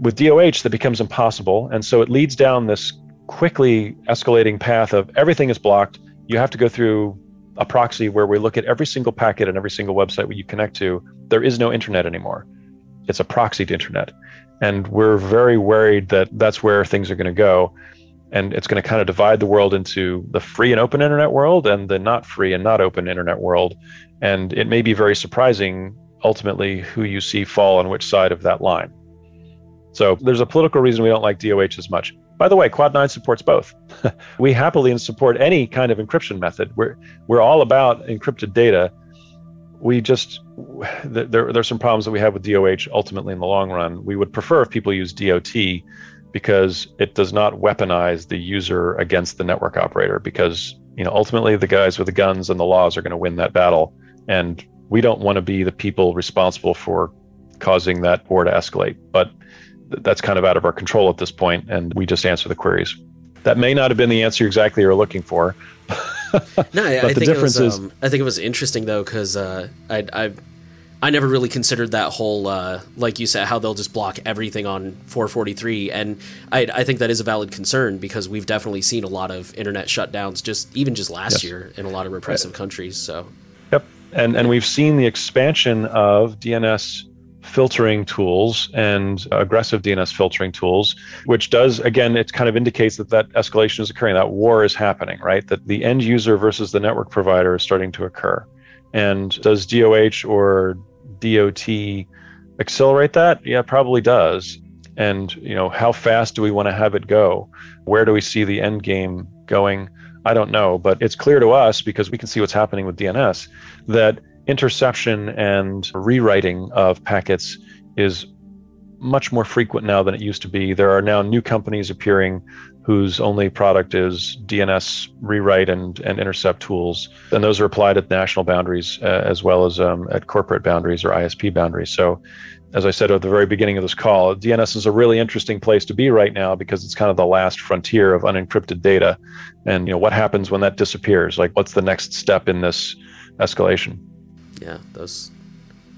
With DOH, that becomes impossible. And so it leads down this quickly escalating path of everything is blocked. You have to go through a proxy where we look at every single packet and every single website you connect to. There is no internet anymore. It's a proxied internet. And we're very worried that that's where things are going to go. And it's going to kind of divide the world into the free and open internet world and the not free and not open internet world. And it may be very surprising ultimately who you see fall on which side of that line. So there's a political reason we don't like DOH as much. By the way, Quad 9 supports both. we happily support any kind of encryption method. We're, we're all about encrypted data. We just, there, there's some problems that we have with DOH ultimately in the long run. We would prefer if people use DOT because it does not weaponize the user against the network operator because you know ultimately the guys with the guns and the laws are going to win that battle and we don't want to be the people responsible for causing that war to escalate but that's kind of out of our control at this point, and we just answer the queries. That may not have been the answer exactly you're looking for. no, I, I think it was. Is, um, I think it was interesting though because uh, I, I I never really considered that whole, uh, like you said, how they'll just block everything on 443, and I, I, think that is a valid concern because we've definitely seen a lot of internet shutdowns, just even just last yes. year in a lot of repressive countries. So, yep, and and we've seen the expansion of DNS filtering tools and aggressive DNS filtering tools, which does, again, it kind of indicates that that escalation is occurring, that war is happening, right? That the end user versus the network provider is starting to occur. And does DOH or DOT accelerate that? Yeah, probably does. And, you know, how fast do we want to have it go? Where do we see the end game going? I don't know, but it's clear to us because we can see what's happening with DNS that interception and rewriting of packets is much more frequent now than it used to be. There are now new companies appearing whose only product is DNS rewrite and, and intercept tools. And those are applied at national boundaries uh, as well as um, at corporate boundaries or ISP boundaries. So, as I said at the very beginning of this call, DNS is a really interesting place to be right now because it's kind of the last frontier of unencrypted data. And you know what happens when that disappears? Like, what's the next step in this escalation? Yeah, those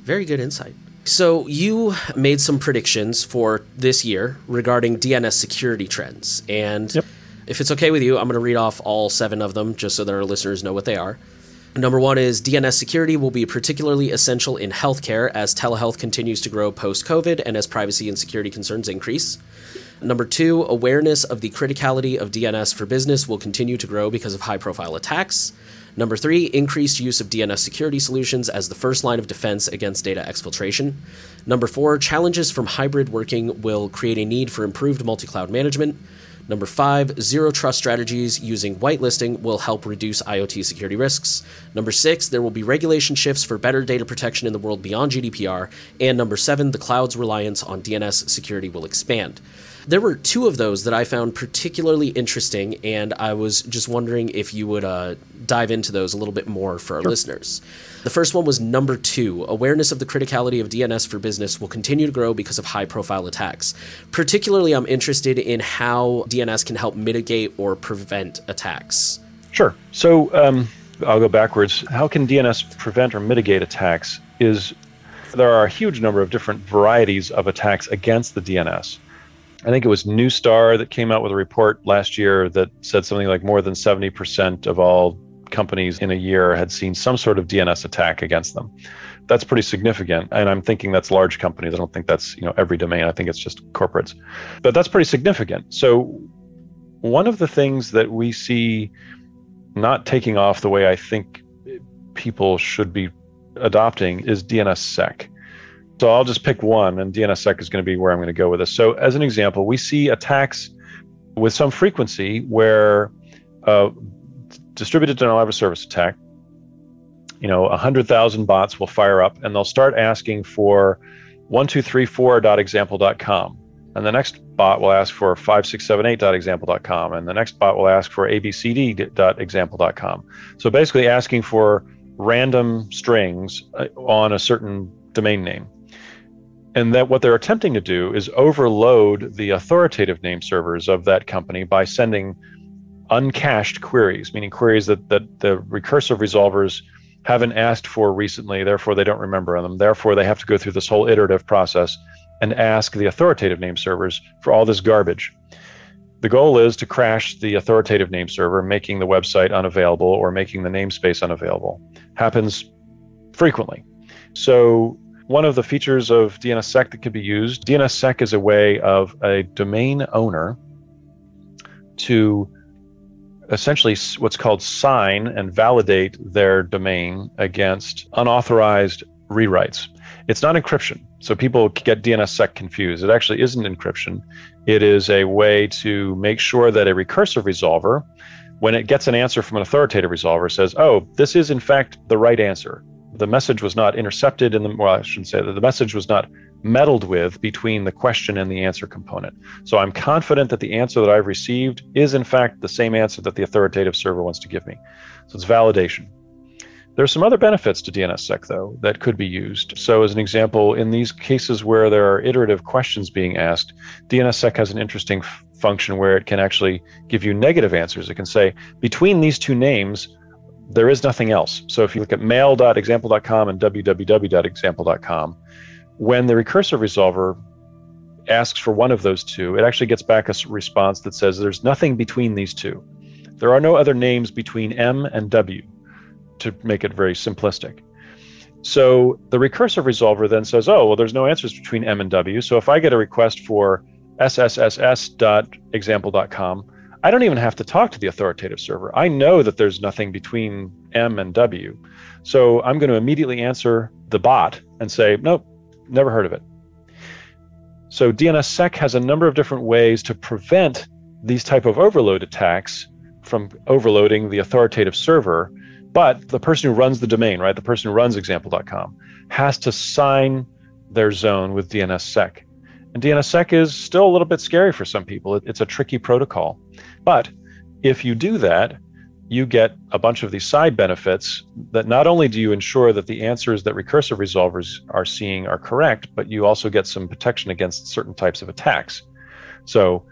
very good insight. So, you made some predictions for this year regarding DNS security trends. And yep. if it's okay with you, I'm going to read off all seven of them just so that our listeners know what they are. Number one is DNS security will be particularly essential in healthcare as telehealth continues to grow post COVID and as privacy and security concerns increase. Number two, awareness of the criticality of DNS for business will continue to grow because of high profile attacks. Number three, increased use of DNS security solutions as the first line of defense against data exfiltration. Number four, challenges from hybrid working will create a need for improved multi cloud management. Number five, zero trust strategies using whitelisting will help reduce IoT security risks. Number six, there will be regulation shifts for better data protection in the world beyond GDPR. And number seven, the cloud's reliance on DNS security will expand. There were two of those that I found particularly interesting, and I was just wondering if you would uh, dive into those a little bit more for our sure. listeners. The first one was number two awareness of the criticality of DNS for business will continue to grow because of high profile attacks. Particularly, I'm interested in how DNS can help mitigate or prevent attacks. Sure. So um, I'll go backwards. How can DNS prevent or mitigate attacks? Is there are a huge number of different varieties of attacks against the DNS. I think it was Neustar that came out with a report last year that said something like more than 70% of all companies in a year had seen some sort of DNS attack against them. That's pretty significant. And I'm thinking that's large companies. I don't think that's, you know, every domain. I think it's just corporates. But that's pretty significant. So one of the things that we see not taking off the way I think people should be adopting is DNSSEC. So I'll just pick one, and DNSSEC is going to be where I'm going to go with this. So, as an example, we see attacks with some frequency where uh, distributed denial of service attack, you know, 100,000 bots will fire up and they'll start asking for 1234.example.com. And the next bot will ask for 5678.example.com. And the next bot will ask for abcd.example.com. So basically asking for random strings uh, on a certain domain name and that what they're attempting to do is overload the authoritative name servers of that company by sending uncached queries, meaning queries that, that the recursive resolvers haven't asked for recently, therefore they don't remember them. Therefore, they have to go through this whole iterative process and ask the authoritative name servers for all this garbage. The goal is to crash the authoritative name server, making the website unavailable or making the namespace unavailable. Happens frequently. So one of the features of DNSSEC that can be used, DNSSEC is a way of a domain owner to essentially what's called sign and validate their domain against unauthorized rewrites. It's not encryption. So people get DNSSEC confused. It actually isn't encryption. It is a way to make sure that a recursive resolver, when it gets an answer from an authoritative resolver, says, oh, this is in fact the right answer the message was not intercepted in the well i shouldn't say that the message was not meddled with between the question and the answer component so i'm confident that the answer that i've received is in fact the same answer that the authoritative server wants to give me so it's validation there are some other benefits to DNSSEC, though, that could be used. So, as an example, in these cases where there are iterative questions being asked, DNSSEC has an interesting f- function where it can actually give you negative answers. It can say, between these two names, there is nothing else. So if you look at mail.example.com and www.example.com, when the recursive resolver asks for one of those two, it actually gets back a response that says there's nothing between these two. There are no other names between M and W to make it very simplistic. So the recursive resolver then says, oh, well, there's no answers between M and W. So if I get a request for ssss.example.com, I don't even have to talk to the authoritative server. I know that there's nothing between M and W. So I'm going to immediately answer the bot and say, nope, never heard of it. So DNSSEC has a number of different ways to prevent these type of overload attacks from overloading the authoritative server. But the person who runs the domain, right, the person who runs example.com, has to sign their zone with DNSSEC. And DNSSEC is still a little bit scary for some people. It's a tricky protocol. But if you do that, you get a bunch of these side benefits that not only do you ensure that the answers that recursive resolvers are seeing are correct, but you also get some protection against certain types of attacks. So,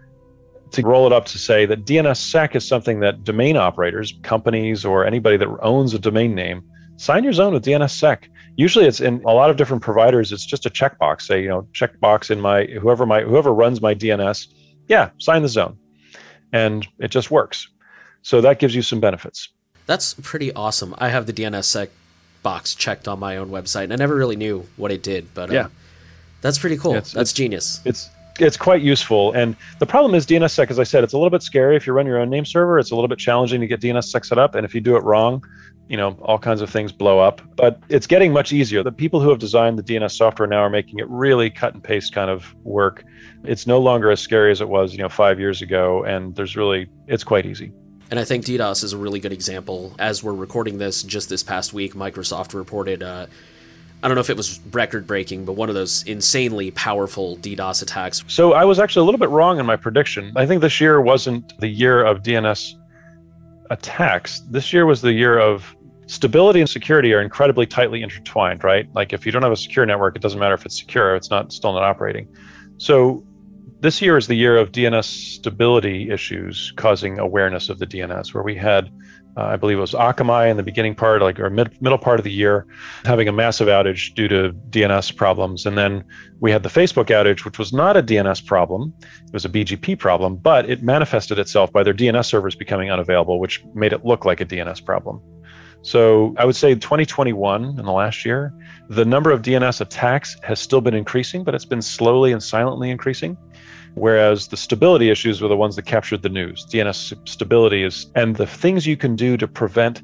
to roll it up to say that DNSSEC is something that domain operators, companies, or anybody that owns a domain name, sign your zone with DNSSEC. Usually, it's in a lot of different providers. It's just a checkbox. Say, you know, checkbox in my whoever my whoever runs my DNS. Yeah, sign the zone, and it just works. So that gives you some benefits. That's pretty awesome. I have the DNSSEC box checked on my own website, and I never really knew what it did, but uh, yeah, that's pretty cool. It's, that's it's, genius. It's it's quite useful. And the problem is DNSSEC, as I said, it's a little bit scary if you run your own name server. It's a little bit challenging to get DNSSEC set up, and if you do it wrong, you know all kinds of things blow up. But it's getting much easier. The people who have designed the DNS software now are making it really cut and paste kind of work. It's no longer as scary as it was, you know, five years ago, and there's really it's quite easy. And I think DDoS is a really good example. As we're recording this, just this past week, Microsoft reported, uh, I don't know if it was record breaking, but one of those insanely powerful DDoS attacks. So I was actually a little bit wrong in my prediction. I think this year wasn't the year of DNS attacks. This year was the year of stability and security are incredibly tightly intertwined, right? Like if you don't have a secure network, it doesn't matter if it's secure, it's not still not operating. So this year is the year of DNS stability issues causing awareness of the DNS, where we had, uh, I believe it was Akamai in the beginning part, like our mid, middle part of the year, having a massive outage due to DNS problems. And then we had the Facebook outage, which was not a DNS problem, it was a BGP problem, but it manifested itself by their DNS servers becoming unavailable, which made it look like a DNS problem. So I would say 2021 in the last year, the number of DNS attacks has still been increasing, but it's been slowly and silently increasing. Whereas the stability issues were the ones that captured the news. DNS stability is, and the things you can do to prevent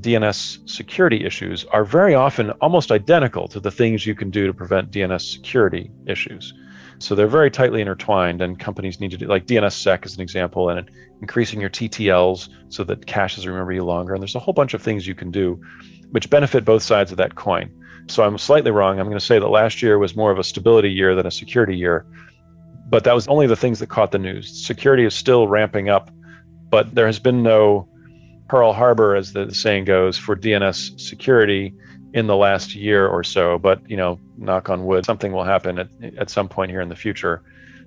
DNS security issues are very often almost identical to the things you can do to prevent DNS security issues. So they're very tightly intertwined, and companies need to do, like DNSSEC is an example, and increasing your TTLs so that caches remember you longer. And there's a whole bunch of things you can do which benefit both sides of that coin. So I'm slightly wrong. I'm going to say that last year was more of a stability year than a security year but that was only the things that caught the news. Security is still ramping up, but there has been no Pearl Harbor, as the saying goes, for DNS security in the last year or so. But you know, knock on wood, something will happen at, at some point here in the future.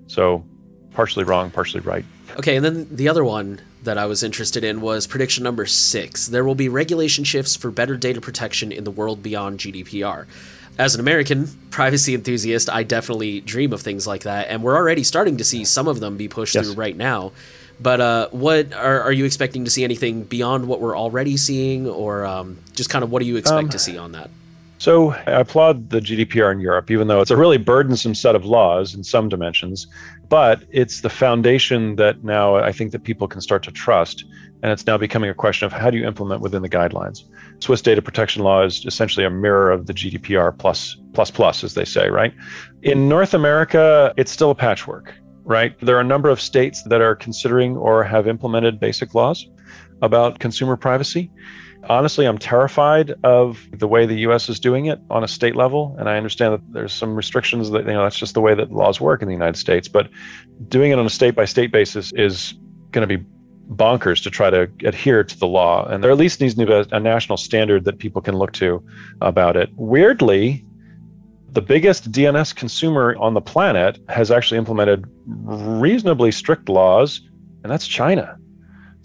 So, partially wrong, partially right. Okay, and then the other one that I was interested in was prediction number six. There will be regulation shifts for better data protection in the world beyond GDPR as an American privacy enthusiast, I definitely dream of things like that, and we're already starting to see some of them be pushed yes. through right now. But uh, what are, are you expecting to see anything beyond what we're already seeing, or um, just kind of what do you expect um, to see on that? So I applaud the GDPR in Europe, even though it's a really burdensome set of laws in some dimensions. But it's the foundation that now I think that people can start to trust and it's now becoming a question of how do you implement within the guidelines. Swiss data protection law is essentially a mirror of the GDPR plus plus plus, as they say, right? In North America, it's still a patchwork, right? There are a number of states that are considering or have implemented basic laws about consumer privacy. Honestly, I'm terrified of the way the US is doing it on a state level. And I understand that there's some restrictions that, you know, that's just the way that laws work in the United States. But doing it on a state by state basis is going to be bonkers to try to adhere to the law. And there at least needs to be a, a national standard that people can look to about it. Weirdly, the biggest DNS consumer on the planet has actually implemented reasonably strict laws, and that's China.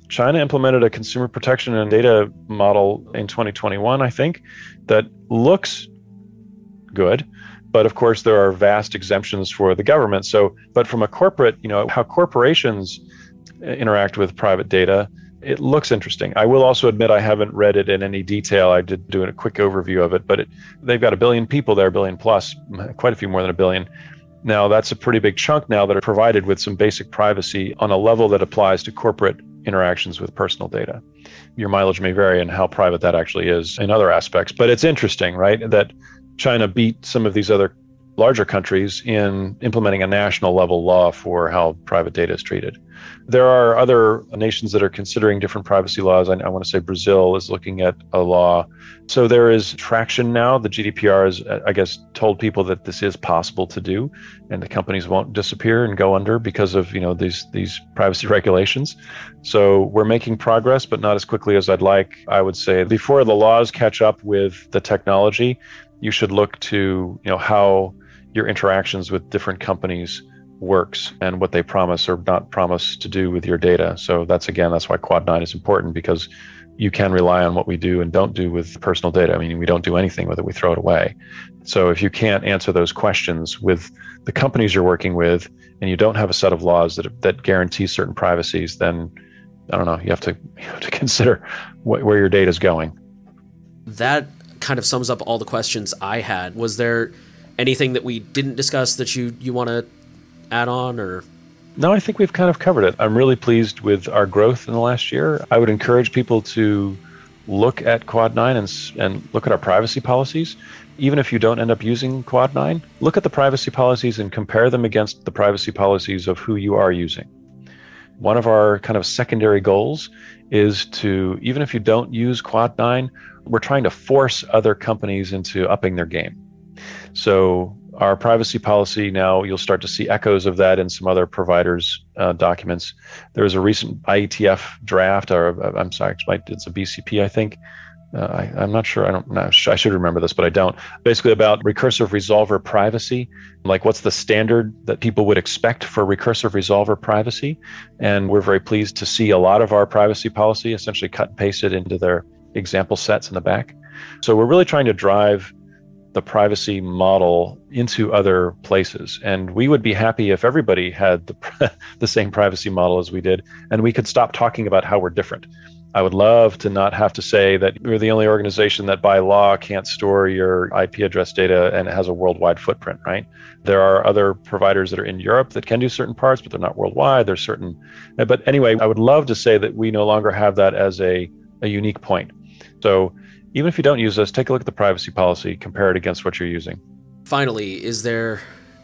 China implemented a consumer protection and data model in 2021, I think, that looks good. But of course, there are vast exemptions for the government. So, but from a corporate, you know, how corporations interact with private data. It looks interesting. I will also admit I haven't read it in any detail. I did do a quick overview of it, but it, they've got a billion people there, a billion plus, quite a few more than a billion. Now, that's a pretty big chunk now that are provided with some basic privacy on a level that applies to corporate interactions with personal data. Your mileage may vary in how private that actually is in other aspects, but it's interesting, right? That China beat some of these other larger countries in implementing a national level law for how private data is treated. There are other nations that are considering different privacy laws. I, I, want to say Brazil is looking at a law. So there is traction now. The GDPR has, uh, I guess, told people that this is possible to do, and the companies won't disappear and go under because of you know these these privacy regulations. So we're making progress, but not as quickly as I'd like. I would say before the laws catch up with the technology, you should look to you know how your interactions with different companies works and what they promise or not promise to do with your data. So that's again, that's why Quad 9 is important because you can rely on what we do and don't do with personal data. I mean, we don't do anything with it, we throw it away. So if you can't answer those questions with the companies you're working with and you don't have a set of laws that, that guarantee certain privacies, then I don't know, you have to, you have to consider wh- where your data is going. That kind of sums up all the questions I had. Was there anything that we didn't discuss that you, you want to add on or no, I think we've kind of covered it. I'm really pleased with our growth in the last year. I would encourage people to look at Quad 9 and, and look at our privacy policies. Even if you don't end up using Quad 9, look at the privacy policies and compare them against the privacy policies of who you are using. One of our kind of secondary goals is to, even if you don't use Quad 9, we're trying to force other companies into upping their game. So our privacy policy now you'll start to see echoes of that in some other providers uh, documents there was a recent ietf draft or uh, i'm sorry it's a bcp i think uh, I, am not sure. I don't. I should remember this, but I don't. Basically, about recursive resolver privacy, like what's the standard that people would expect for recursive resolver privacy, and we're very pleased to see a lot of our privacy policy essentially cut and pasted into their example sets in the back. So we're really trying to drive the privacy model into other places. And we would be happy if everybody had the, the same privacy model as we did, and we could stop talking about how we're different. I would love to not have to say that we're the only organization that by law can't store your IP address data and it has a worldwide footprint, right? There are other providers that are in Europe that can do certain parts, but they're not worldwide. There's certain, but anyway, I would love to say that we no longer have that as a, a unique point. So even if you don't use this, take a look at the privacy policy, compare it against what you're using. Finally, is there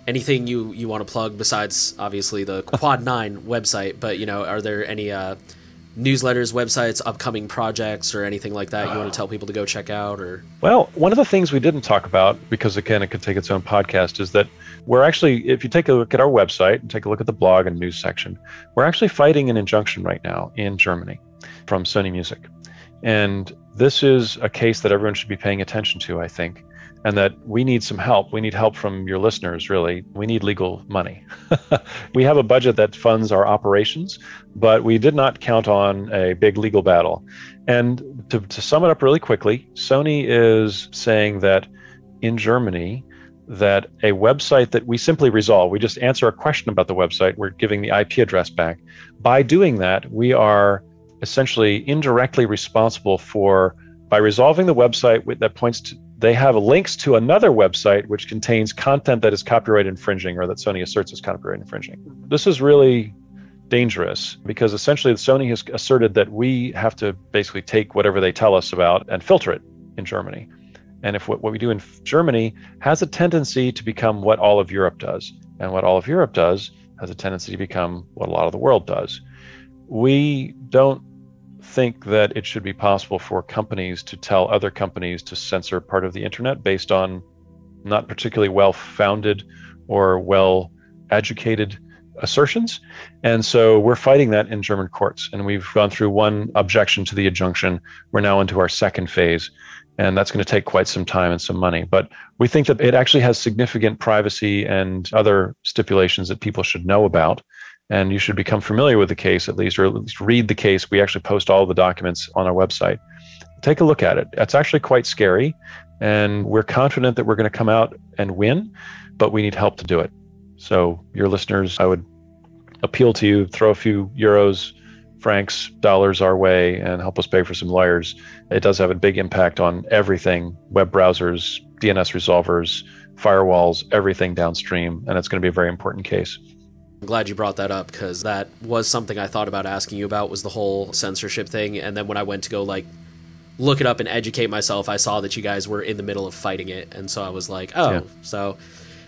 anything you, you want to plug besides obviously the Quad 9 website, but you know, are there any uh, newsletters, websites, upcoming projects, or anything like that you want to tell people to go check out? Or well, one of the things we didn't talk about because again, it could take its own podcast, is that we're actually, if you take a look at our website and take a look at the blog and news section, we're actually fighting an injunction right now in Germany from Sony Music, and this is a case that everyone should be paying attention to, I think, and that we need some help. We need help from your listeners, really. We need legal money. we have a budget that funds our operations, but we did not count on a big legal battle. And to, to sum it up really quickly, Sony is saying that in Germany, that a website that we simply resolve, we just answer a question about the website, we're giving the IP address back. By doing that, we are essentially indirectly responsible for by resolving the website that points to they have links to another website which contains content that is copyright infringing or that Sony asserts is copyright infringing. Mm-hmm. This is really dangerous because essentially Sony has asserted that we have to basically take whatever they tell us about and filter it in Germany. And if what, what we do in Germany has a tendency to become what all of Europe does, and what all of Europe does has a tendency to become what a lot of the world does. We don't think that it should be possible for companies to tell other companies to censor part of the internet based on not particularly well founded or well educated assertions. And so we're fighting that in German courts. And we've gone through one objection to the injunction. We're now into our second phase. And that's going to take quite some time and some money. But we think that it actually has significant privacy and other stipulations that people should know about and you should become familiar with the case at least, or at least read the case. We actually post all the documents on our website. Take a look at it. It's actually quite scary, and we're confident that we're going to come out and win, but we need help to do it. So, your listeners, I would appeal to you, throw a few euros, francs, dollars our way, and help us pay for some lawyers. It does have a big impact on everything web browsers, DNS resolvers, firewalls, everything downstream, and it's going to be a very important case. I'm glad you brought that up because that was something I thought about asking you about was the whole censorship thing. And then when I went to go like look it up and educate myself, I saw that you guys were in the middle of fighting it, and so I was like, oh, yeah. so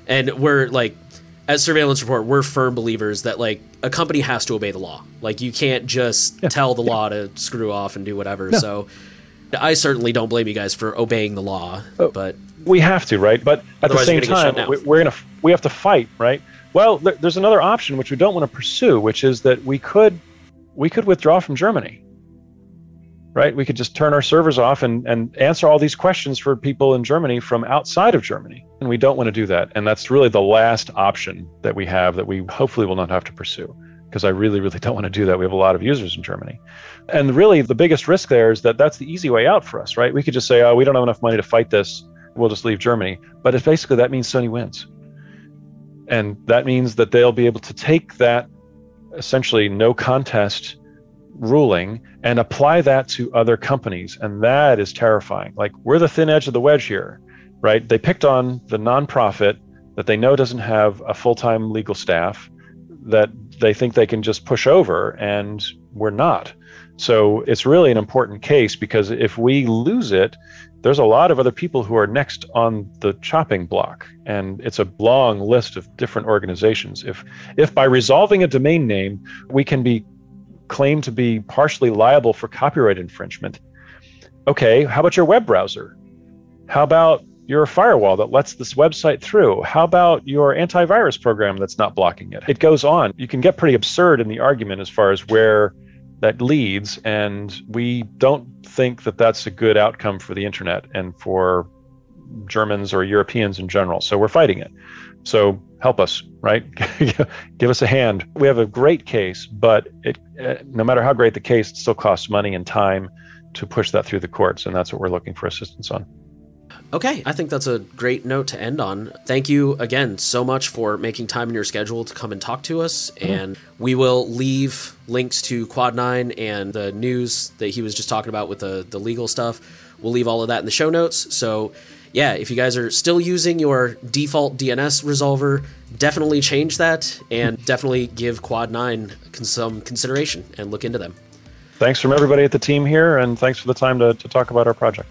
And we're like, as surveillance report, we're firm believers that like a company has to obey the law. Like you can't just yeah. tell the yeah. law to screw off and do whatever. No. So I certainly don't blame you guys for obeying the law, oh, but we have to, right? But at the same time, we're gonna we have to fight, right? Well, there's another option which we don't want to pursue, which is that we could we could withdraw from Germany right? We could just turn our servers off and, and answer all these questions for people in Germany from outside of Germany. And we don't want to do that. And that's really the last option that we have that we hopefully will not have to pursue because I really, really don't want to do that. We have a lot of users in Germany. And really, the biggest risk there is that that's the easy way out for us, right? We could just say, oh, we don't have enough money to fight this. We'll just leave Germany. But it's basically that means Sony wins. And that means that they'll be able to take that essentially no contest ruling and apply that to other companies. And that is terrifying. Like, we're the thin edge of the wedge here, right? They picked on the nonprofit that they know doesn't have a full time legal staff that they think they can just push over, and we're not. So it's really an important case because if we lose it, there's a lot of other people who are next on the chopping block and it's a long list of different organizations if if by resolving a domain name we can be claimed to be partially liable for copyright infringement. Okay, how about your web browser? How about your firewall that lets this website through? How about your antivirus program that's not blocking it? It goes on. You can get pretty absurd in the argument as far as where that leads, and we don't think that that's a good outcome for the internet and for Germans or Europeans in general. So we're fighting it. So help us, right? Give us a hand. We have a great case, but it, uh, no matter how great the case, it still costs money and time to push that through the courts, and that's what we're looking for assistance on. Okay, I think that's a great note to end on. Thank you again so much for making time in your schedule to come and talk to us. Mm-hmm. And we will leave links to Quad 9 and the news that he was just talking about with the, the legal stuff. We'll leave all of that in the show notes. So yeah, if you guys are still using your default DNS resolver, definitely change that and definitely give Quad 9 some consideration and look into them. Thanks from everybody at the team here, and thanks for the time to, to talk about our project.